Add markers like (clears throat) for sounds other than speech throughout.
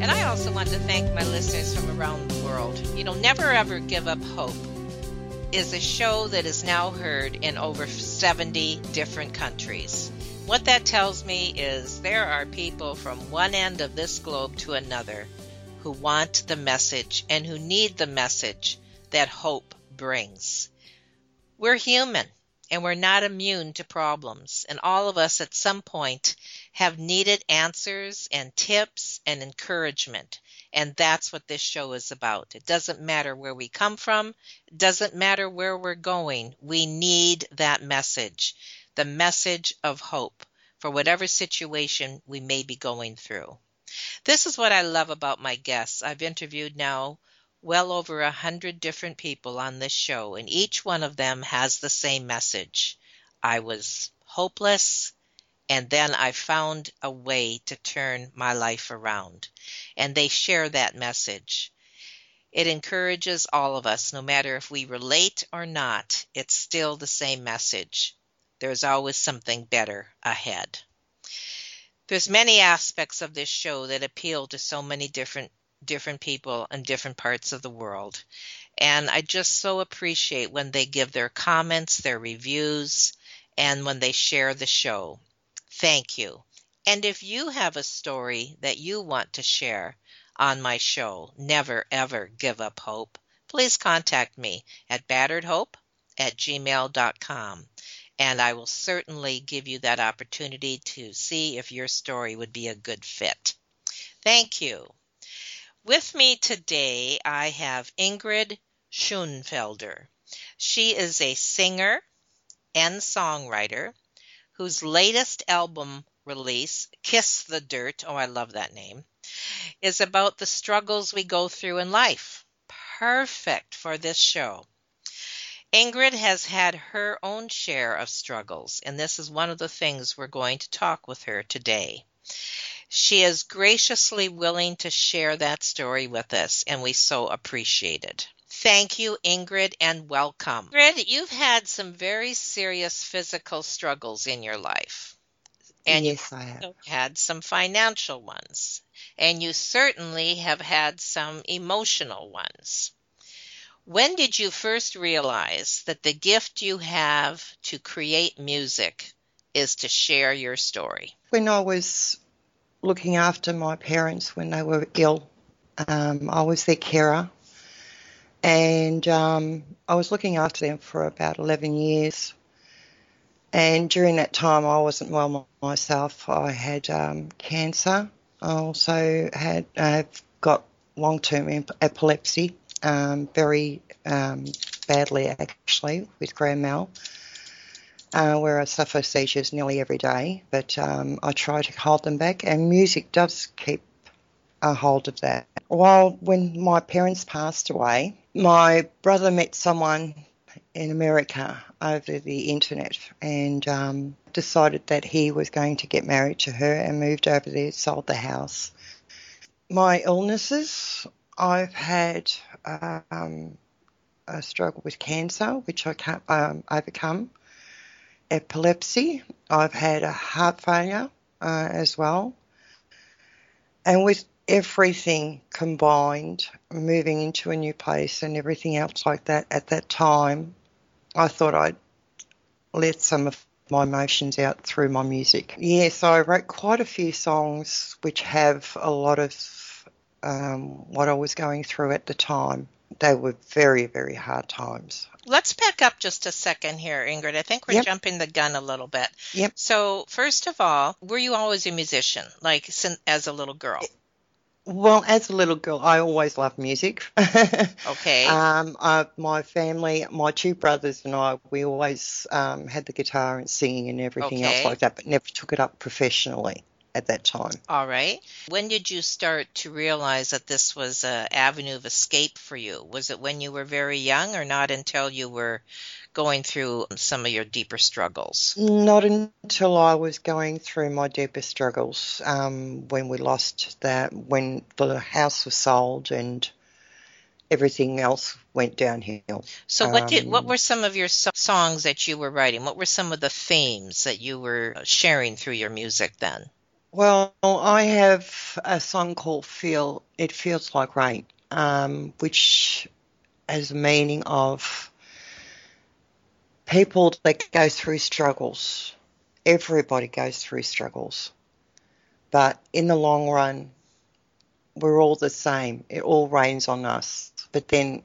And I also want to thank my listeners from around the world. You know, Never Ever Give Up Hope is a show that is now heard in over 70 different countries. What that tells me is there are people from one end of this globe to another who want the message and who need the message that hope brings. We're human and we're not immune to problems, and all of us at some point have needed answers and tips and encouragement. And that's what this show is about. It doesn't matter where we come from, it doesn't matter where we're going. We need that message the message of hope for whatever situation we may be going through. This is what I love about my guests. I've interviewed now well over a hundred different people on this show, and each one of them has the same message. I was hopeless, and then I found a way to turn my life around. And they share that message. It encourages all of us, no matter if we relate or not, it's still the same message there's always something better ahead. There's many aspects of this show that appeal to so many different different people in different parts of the world. And I just so appreciate when they give their comments, their reviews, and when they share the show. Thank you. And if you have a story that you want to share on my show, Never Ever Give Up Hope, please contact me at batteredhope at gmail.com and I will certainly give you that opportunity to see if your story would be a good fit. Thank you. With me today, I have Ingrid Schoenfelder. She is a singer and songwriter whose latest album release, Kiss the Dirt, oh, I love that name, is about the struggles we go through in life. Perfect for this show. Ingrid has had her own share of struggles, and this is one of the things we're going to talk with her today. She is graciously willing to share that story with us, and we so appreciate it. Thank you, Ingrid, and welcome. Ingrid, you've had some very serious physical struggles in your life. And yes, I have. had some financial ones. And you certainly have had some emotional ones. When did you first realize that the gift you have to create music is to share your story? When I was looking after my parents when they were ill, um, I was their carer. And um, I was looking after them for about 11 years. And during that time, I wasn't well myself. I had um, cancer. I also had uh, got long term epilepsy um, very um, badly actually with grand mal, uh, where I suffer seizures nearly every day, but um, I try to hold them back, and music does keep a hold of that. While when my parents passed away, my brother met someone in America over the internet and um, decided that he was going to get married to her and moved over there, sold the house. My illnesses, I've had um, a struggle with cancer, which I can't um, overcome. Epilepsy. I've had a heart failure uh, as well. And with everything combined, moving into a new place and everything else like that at that time, I thought I'd let some of my emotions out through my music. Yes, I wrote quite a few songs which have a lot of um, what I was going through at the time. They were very, very hard times. Let's back up just a second here, Ingrid. I think we're Yep. jumping the gun a little bit. Yep. So, first of all, were you always a musician, like as a little girl? Well, as a little girl, I always loved music. (laughs) Okay. Um, I, my family, my two brothers and I, we always um, had the guitar and singing and everything else like that, but never took it up professionally at that time. All right. When did you start to realize that this was an avenue of escape for you? Was it when you were very young or not until you were going through some of your deeper struggles? Not until I was going through my deepest struggles um, when we lost that, when the house was sold and everything else went downhill. So what did what Um, were some of your so- songs that you were writing? What were some of the themes that you were sharing through your music then? Well, I have a song called "Feel." It feels like rain, um, which has a meaning of people that go through struggles. Everybody goes through struggles, but in the long run, we're all the same. It all rains on us, but then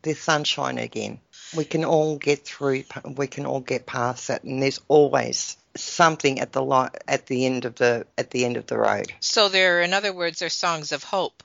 there's sunshine again. We can all get through. We can all get past that, and there's always something at the li- at the end of the at the end of the road. So they're in other words they're songs of hope.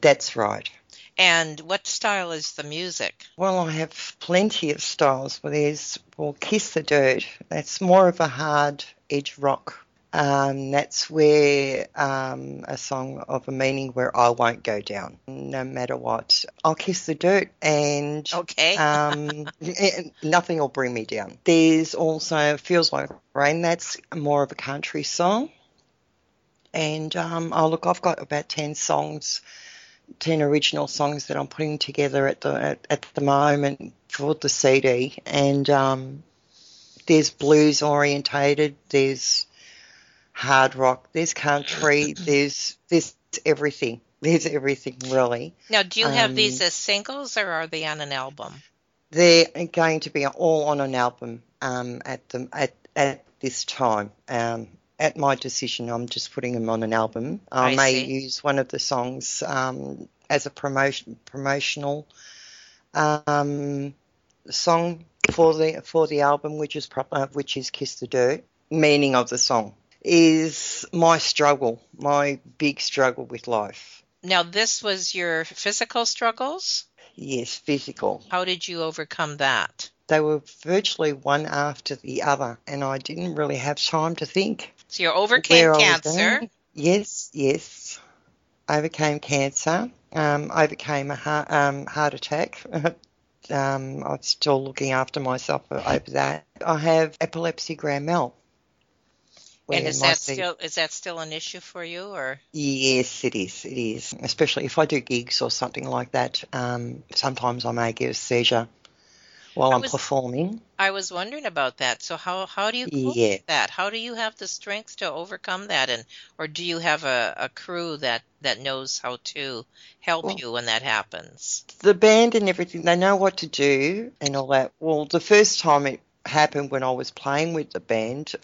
That's right. And what style is the music? Well, I have plenty of styles. Well, there's well, Kiss the Dirt. That's more of a hard edge rock. Um, that's where um, a song of a meaning where I won't go down, no matter what. I'll kiss the dirt, and Okay. um, (laughs) nothing will bring me down. There's also Feels Like Rain. That's more of a country song. And um, oh look, I've got about ten songs, ten original songs that I'm putting together at the at, at the moment for the CD. And um, there's blues orientated. There's hard rock. There's country. (clears throat) there's there's everything. There's everything really. now, do you have um, these as singles or are they on an album? They're going to be all on an album um, at the at at this time. Um, at my decision, I'm just putting them on an album. I, I may see. use one of the songs um, as a promotion promotional um, song for the for the album, which is pro- uh, which is "Kiss the Dirt." Meaning of the song is my struggle, my big struggle with life. Now, this was your physical struggles. Yes, physical. How did you overcome that? They were virtually one after the other, and I didn't really have time to think. So you overcame cancer. Yes, yes. Overcame cancer. Um, overcame a heart, um, heart attack. (laughs) um, I'm still looking after myself over that. I have epilepsy grand mal. And is that feet- still is that still an issue for you or Yes, it is. It is. Especially if I do gigs or something like that. Um, sometimes I may get a seizure while I I'm performing. I was wondering about that. So how how do you cope Yeah. with that? How do you have the strength to overcome that and or do you have a, a crew that that knows how to help Well- you when that happens? the band and everything, they know what to do and all that. Well, the first time it happened when I was playing with the band,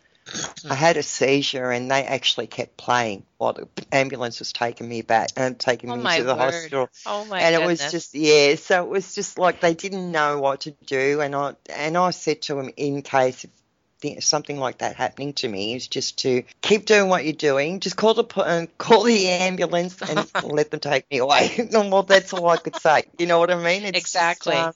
I had a seizure and they actually kept playing while the ambulance was taking me back and taking Oh, me to the word. hospital. Oh my and goodness. it was just yeah, so it was just like they didn't know what to do and I and I said to them in case of something like that happening to me is just to keep doing what you're doing. Just call the uh, call the ambulance and (laughs) let them take me away. (laughs) well, that's all I could say. You know what I mean? It's just, Exactly. uh,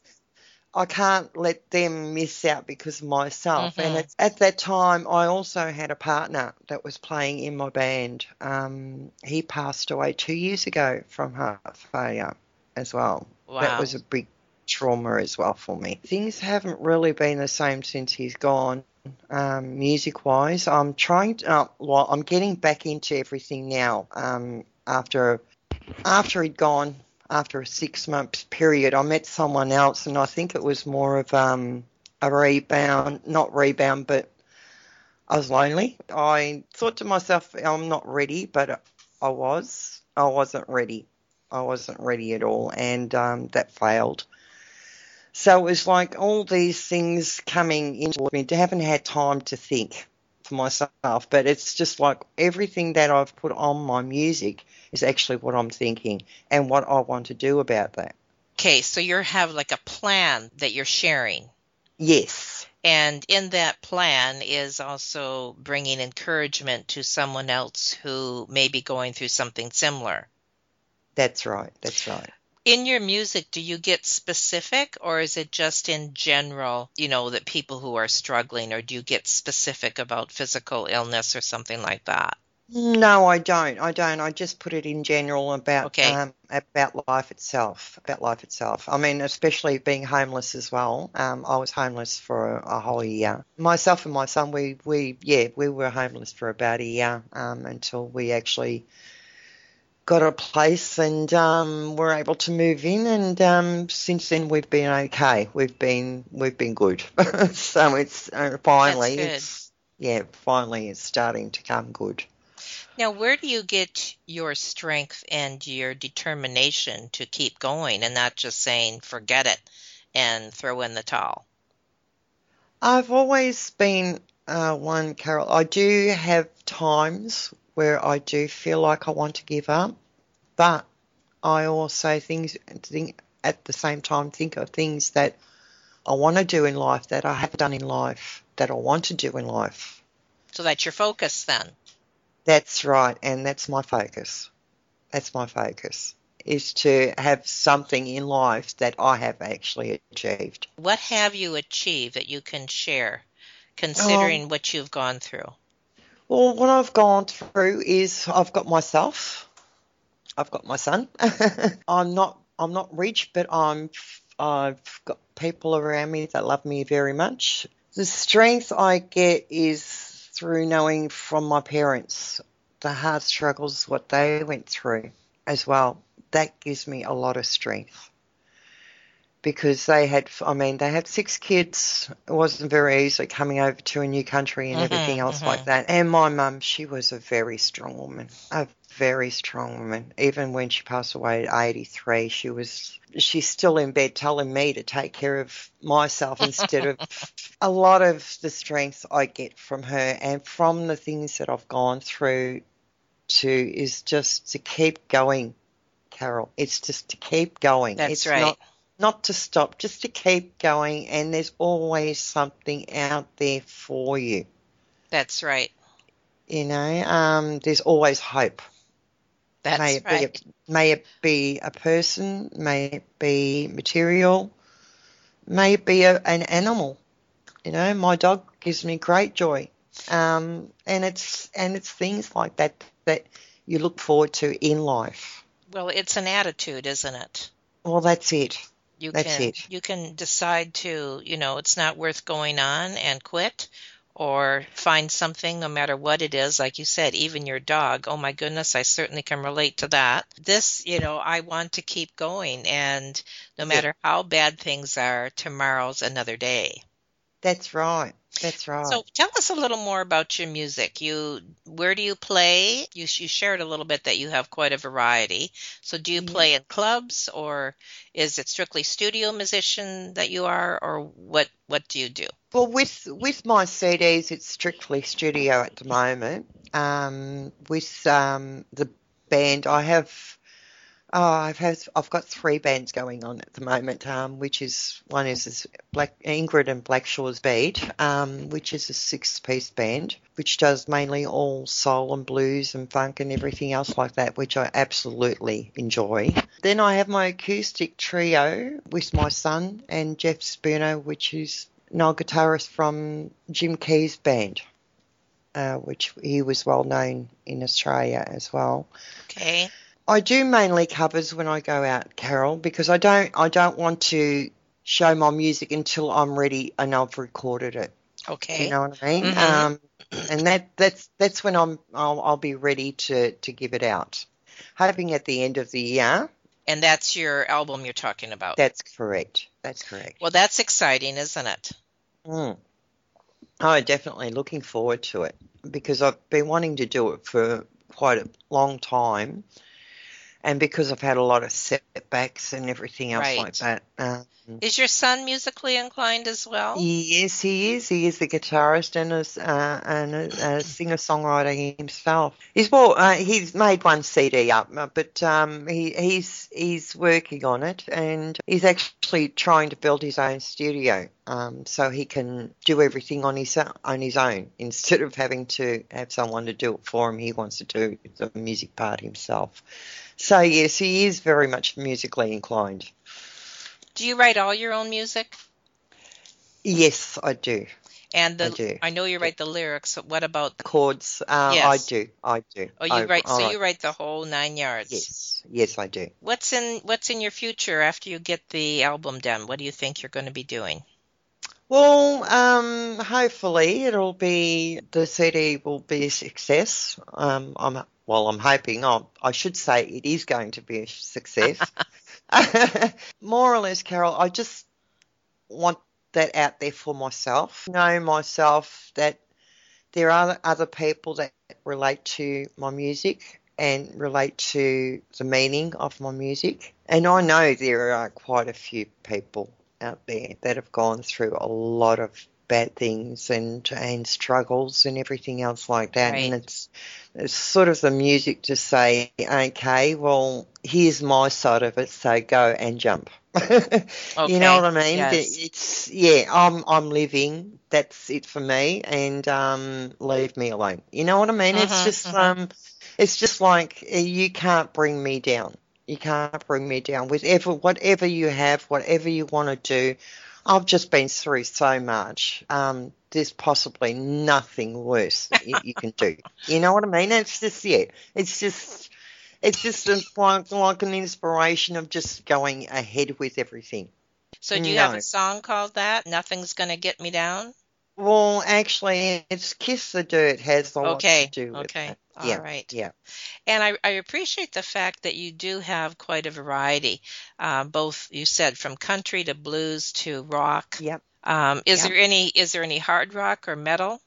I can't let them miss out because of myself. Mhm. And it's, at that time, I also had a partner that was playing in my band. Um, he passed away two years ago from heart failure as well. wow. That was a big trauma as well for me. Things haven't really been the same since he's gone. Um, music wise, I'm trying to, uh, well, I'm getting back into everything now. Um, after, after he'd gone, after a six month period, I met someone else, and I think it was more of um, a rebound, not rebound, but I was lonely. I thought to myself, I'm not ready, but I was. I wasn't ready. I wasn't ready at all, and um, that failed. So it was like all these things coming into me. I haven't had time to think for myself, but it's just like everything that I've put on my music is actually what I'm thinking and what I want to do about that. Okay, so you have like a plan that you're sharing. Yes. And in that plan is also bringing encouragement to someone else who may be going through something similar. That's right. That's right. In your music, do you get specific or is it just in general, you know, that people who are struggling, or do you get specific about physical illness or something like that? No, I don't. I don't. I just put it in general about Okay. um, about life itself. About life itself. I mean, especially being homeless as well. Um, I was homeless for a, a whole year. Myself and my son, we we yeah, we were homeless for about a year um, until we actually got a place and um, were able to move in. And um, since then, we've been okay. We've been we've been good. (laughs) so it's uh, finally it's yeah, finally it's starting to come good. Now, where do you get your strength and your determination to keep going and not just saying, forget it and throw in the towel? I've always been uh, one, Carol. I do have times where I do feel like I want to give up, but I also things think at the same time think of things that I want to do in life that I have done in life that I want to do in life. So that's your focus then. That's right, and that's my focus. That's my focus is to have something in life that I have actually achieved. What have you achieved that you can share, considering um, what you've gone through? Well, what I've gone through is I've got myself, I've got my son. (laughs) I'm not I'm not rich, but I'm I've got people around me that love me very much. The strength I get is through knowing from my parents the hard struggles what they went through as well. That gives me a lot of strength because they had, I mean, they had six kids. It wasn't very easy coming over to a new country and Mhm, everything else mhm. like that. And my mum, she was a very strong woman, a very strong woman. Even when she passed away at 83, she was, she's still in bed telling me to take care of myself instead of (laughs) a lot of the strength I get from her and from the things that I've gone through to is just to keep going, Carol. It's just to keep going. That's it's right. not not to stop, just to keep going and there's always something out there for you. That's right. You know, um, there's always hope. That's may it right. be a, may it be a person, may it be material, may it be a, an animal. You know, my dog gives me great joy, um, and it's and it's things like that that you look forward to in life. Well, it's an attitude, isn't it? Well, that's it. You That's can it. you can decide to, you know, it's not worth going on and quit or find something no matter what it is. Like you said even your dog. Oh my goodness i certainly can relate to that. This you know i want to keep going and no matter how bad things are tomorrow's another day. That's right. That's right. so tell us a little more about your music you where do you play you, you shared a little bit that you have quite a variety so do you play in clubs or is it strictly studio musician that you are or what what do you do Well, with with my CDs, it's strictly studio at the moment. Um, with um, the band, I have. Oh, I've had, I've got three bands going on at the moment. Um, which is one is this Black Ingrid and Blackshaw's Beat, um, which is a six-piece band, which does mainly all soul and blues and funk and everything else like that, which I absolutely enjoy. Then I have my acoustic trio with my son and Jeff Spooner, which is no guitarist from Jim Keays' band, uh, which he was well known in Australia as well. okay I do mainly covers when I go out, Carol, because I don't I don't want to show my music until I'm ready and I've recorded it. okay You know what I mean? Mhm. Um, and that that's that's when I'm I'll, I'll be ready to to give it out. Hoping at the end of the year. and that's your album you're talking about That's correct. That's correct. well that's exciting isn't it Mm. Oh, definitely looking forward to it because I've been wanting to do it for quite a long time. And because I've had a lot of setbacks and everything else Right. like that. Um, Is your son musically inclined as well? Yes, he is. He is the guitarist and a, uh, and a, a singer-songwriter himself. He's well, uh, he's made one CD up, uh, but um, he, he's he's working on it, and he's actually trying to build his own studio, um, so he can do everything on his on his own (laughs) instead of having to have someone to do it for him. He wants to do the music part himself. So yes, he is very much musically inclined. Do you write all your own music? Yes, I do. And the I do. I know you write the lyrics. so What about the chords. Uh, Yes. I do. I do. Oh, you I, write I so you write the whole 9 yards. Yes. Yes, I do. What's in what's in your future after you get the album done? What do you think you're going to be doing? Well, um, hopefully it'll be the CD will be a success. Um, I'm well. I'm hoping. i I should say it is going to be a success. (laughs) (laughs) More or less, Carol. I just want that out there for myself. Know myself that there are other people that relate to my music and relate to the meaning of my music. And I know there are quite a few people out there that have gone through a lot of bad things and and struggles and everything else like that. Right. And it's it's sort of the music to say, okay, well, here's my side of it, so go and jump. Okay. (laughs) You know what I mean? Yes. It's yeah, I'm I'm living. That's it for me, and um, leave me alone. You know what I mean? Mhm, It's just mhm. um, it's just like uh, you can't bring me down. You can't bring me down with ever whatever you have, whatever you want to do. I've just been through so much. Um, there's possibly nothing worse that you, you can do. You know what I mean? It's just yeah. It's just it's just like like an inspiration of just going ahead with everything. So do you have a song called that? Nothing's to get me down? Well, actually, it's Kiss the Dirt has a lot Okay. to do with Okay. it. All Yeah. right. Yeah. And I, I appreciate the fact that you do have quite a variety, uh, both you said from country to blues to rock. Yep. Um, is Yep. there any is there any hard rock or metal?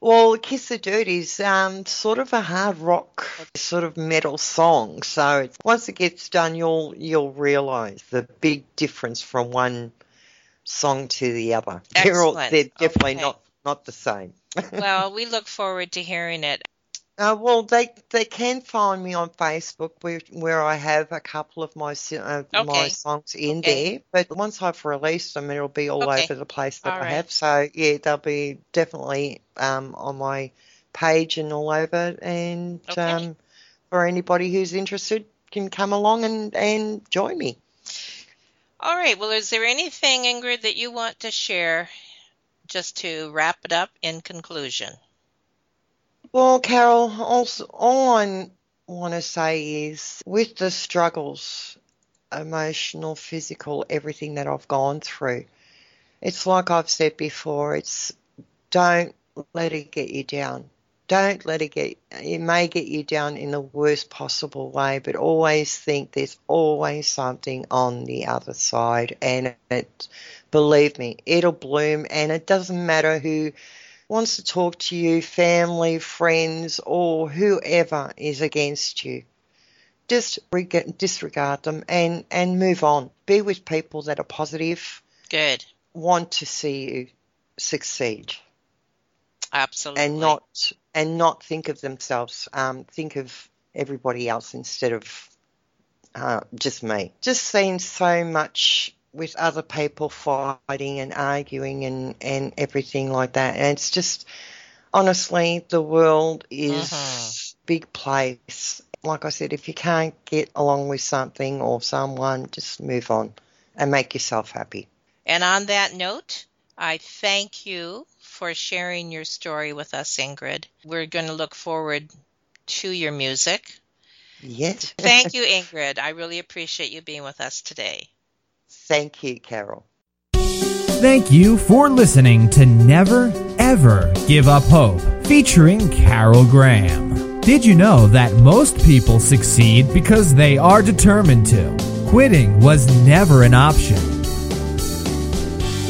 Well, Kiss the Dirt is um, sort of a hard rock, sort of metal song. So once it gets done, you'll you'll realise the big difference from one song to the other. They're all, Excellent. they're definitely Okay. not not the same. (laughs) well, we look forward to hearing it. Uh, well, they they can find me on Facebook where where I have a couple of my uh, my songs in Okay. there. But once I've released them, it'll be all Okay. over the place that All I right. have. So yeah, they'll be definitely um, on my page and all over. And Okay. um, for anybody who's interested, can come along and and join me. All right. Well, is there anything, Ingrid, that you want to share just to wrap it up in conclusion? Well, Carol, also, all I want to say is with the struggles, emotional, physical, everything that I've gone through, it's like I've said before, it's don't let it get you down. Don't let it get, it may get you down in the worst possible way, but always think there's always something on the other side. And it, believe me, it'll bloom and it doesn't matter who wants to talk to you, family, friends, or whoever is against you. Just reg- disregard them and, and move on. Be with people that are positive, Good. want to see you succeed, Absolutely. and not and not think of themselves. Um, think of everybody else instead of uh, just me. Just seen so much with other people fighting and arguing and, and everything like that. And it's just, honestly, the world is Mhm. big place. Like I said, if you can't get along with something or someone, just move on and make yourself happy. And on that note, I thank you for sharing your story with us, Ingrid. We're going to look forward to your music. Yes. Thank you, (laughs) Ingrid. I really appreciate you being with us today. Thank you, Carol. Thank you for listening to Never Ever Give Up Hope, featuring Carol Graham. Did you know that most people succeed because they are determined to? Quitting was never an option.